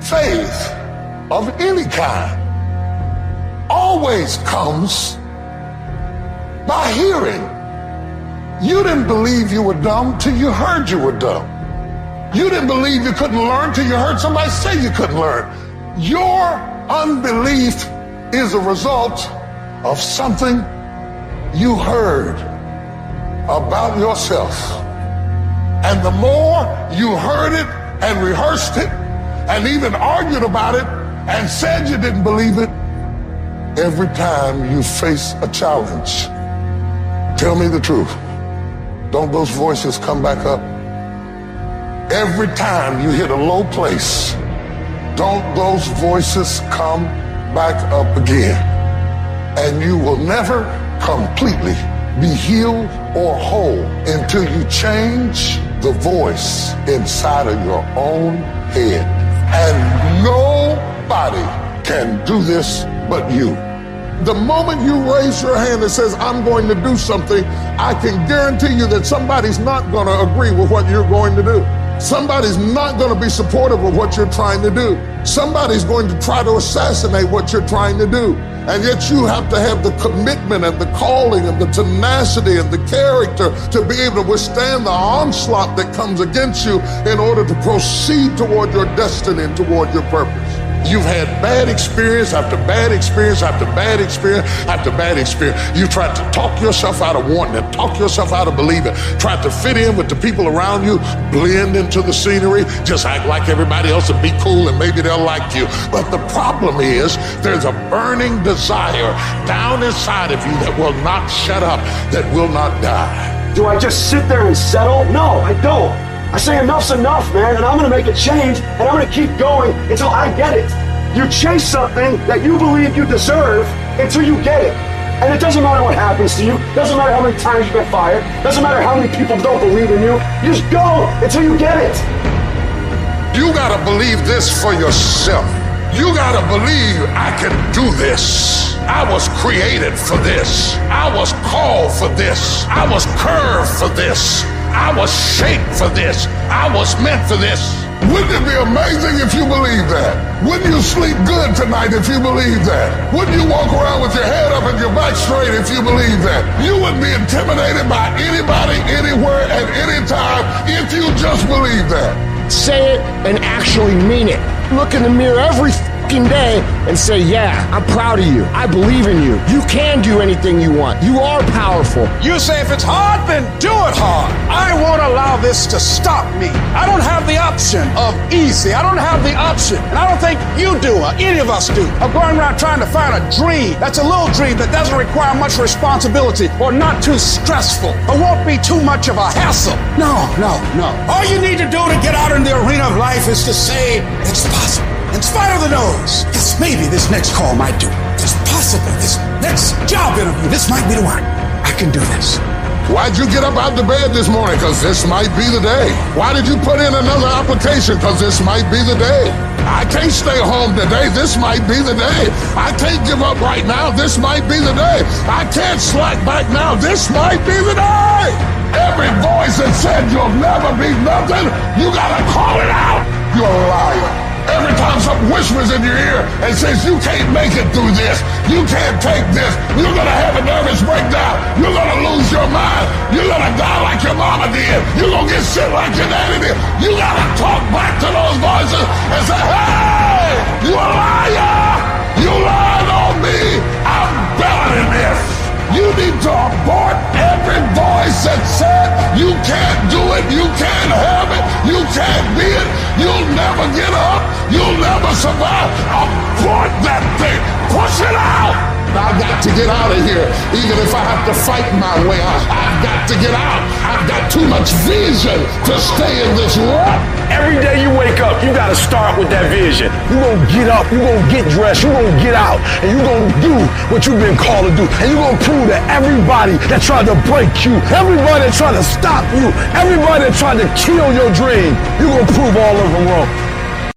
faith of any kind always comes by hearing. You didn't believe you were dumb till you heard you were dumb. You didn't believe you couldn't learn till you heard somebody say you couldn't learn. Your unbelief is a result of something you heard about yourself. And the more you heard it and rehearsed it and even argued about it and said you didn't believe it, every time you face a challenge, tell me the truth. Don't those voices come back up? Every time you hit a low place, don't those voices come back up again? And you will never completely be healed or whole until you change the voice inside of your own head. Can do this but you. The moment you raise your hand and says, I'm going to do something, I can guarantee you that somebody's not going to agree with what you're going to do. Somebody's not going to be supportive of what you're trying to do. Somebody's going to try to assassinate what you're trying to do. And yet you have to have the commitment and the calling and the tenacity and the character to be able to withstand the onslaught that comes against you in order to proceed toward your destiny and toward your purpose. You've had bad experience after bad experience after bad experience after bad experience. You tried to talk yourself out of wanting it, talk yourself out of believing, tried to fit in with the people around you, blend into the scenery, just act like everybody else and be cool and maybe they'll like you. But the problem is there's a burning desire down inside of you that will not shut up, that will not die. Do I just sit there and settle? No, I don't. I say enough's enough, man, and I'm gonna make a change, and I'm gonna keep going until I get it. You chase something that you believe you deserve until you get it. And it doesn't matter what happens to you, doesn't matter how many times you get fired, doesn't matter how many people don't believe in you, you just go until you get it. You gotta believe this for yourself. You gotta believe I can do this. I was created for this. I was called for this. I was curved for this. I was shaped for this. I was meant for this. Wouldn't it be amazing if you believe that? Wouldn't you sleep good tonight if you believe that? Wouldn't you walk around with your head up and your back straight if you believe that? You wouldn't be intimidated by anybody, anywhere, at any time if you just believe that. Say it and actually mean it. Look in the mirror every day and say, Yeah, I'm proud of you. I believe in you. You can do anything you want. You are powerful. You say, If it's hard, then do it hard. I won't allow this to stop me. I don't have the option of easy. I don't have the option. And I don't think you do, or any of us do, of going around trying to find a dream that's a little dream that doesn't require much responsibility or not too stressful or won't be too much of a hassle. No, no, no. All you need to do to get out in the arena of life is to say, It's possible. In spite of the noes, yes, maybe this next call might do. It's possible. This next job interview, this might be the one. I can do this. Why'd you get up out of bed this morning? Because this might be the day. Why did you put in another application? Because this might be the day. I can't stay home today. This might be the day. I can't give up right now. This might be the day. I can't slack back now. This might be the day. Every voice that said you'll never be nothing, you gotta call it out. You're a liar. Every time something whispers in your ear and says, you can't make it through this, you can't take this, you're gonna have a nervous breakdown, you're gonna lose your mind, you're gonna die like your mama did, you're gonna get sick like your daddy did. You gotta talk back to those voices and say, hey, you a liar! You lied on me! I'm better than this! You need to abort every voice that said you can't do it, you can't have it, you can't be it, you'll never get up, you'll never survive. Abort that thing, push it out. I've got to get out of here, even if I have to fight my way out. I've got to get out. I've got too much vision to stay in this rut. Every day you wake up, you gotta start with that vision. You gonna get up, you gonna get dressed, you gonna get out, and you gonna do what you've been called to do. And you gonna prove to everybody that tried to break you, everybody that tried to stop you, everybody that tried to kill your dream, you gonna prove all of them wrong.